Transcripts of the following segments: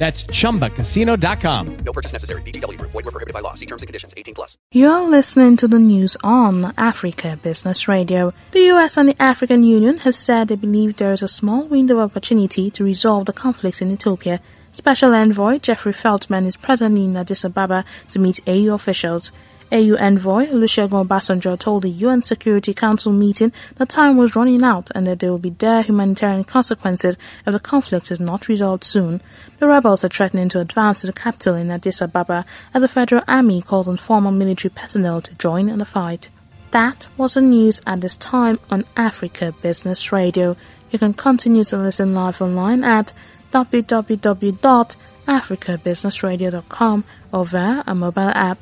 That's chumbacasino.com. No purchase necessary. VGW Group. Void were prohibited by law. See terms and conditions. 18 plus. You're listening to the news on Africa Business Radio. The US and the African Union have said they believe there is a small window of opportunity to resolve the conflicts in Ethiopia. Special Envoy Jeffrey Feltman is presently in Addis Ababa to meet AU officials. AU envoy Olusegun Obasanjo told the UN Security Council meeting that time was running out and that there will be dire humanitarian consequences if the conflict is not resolved soon. The rebels are threatening to advance to the capital in Addis Ababa as the federal army calls on former military personnel to join in the fight. That was the news at this time on Africa Business Radio. You can continue to listen live online at www.africabusinessradio.com or via a mobile app.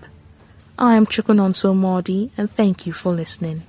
I am Chukunonso Modi and thank you for listening.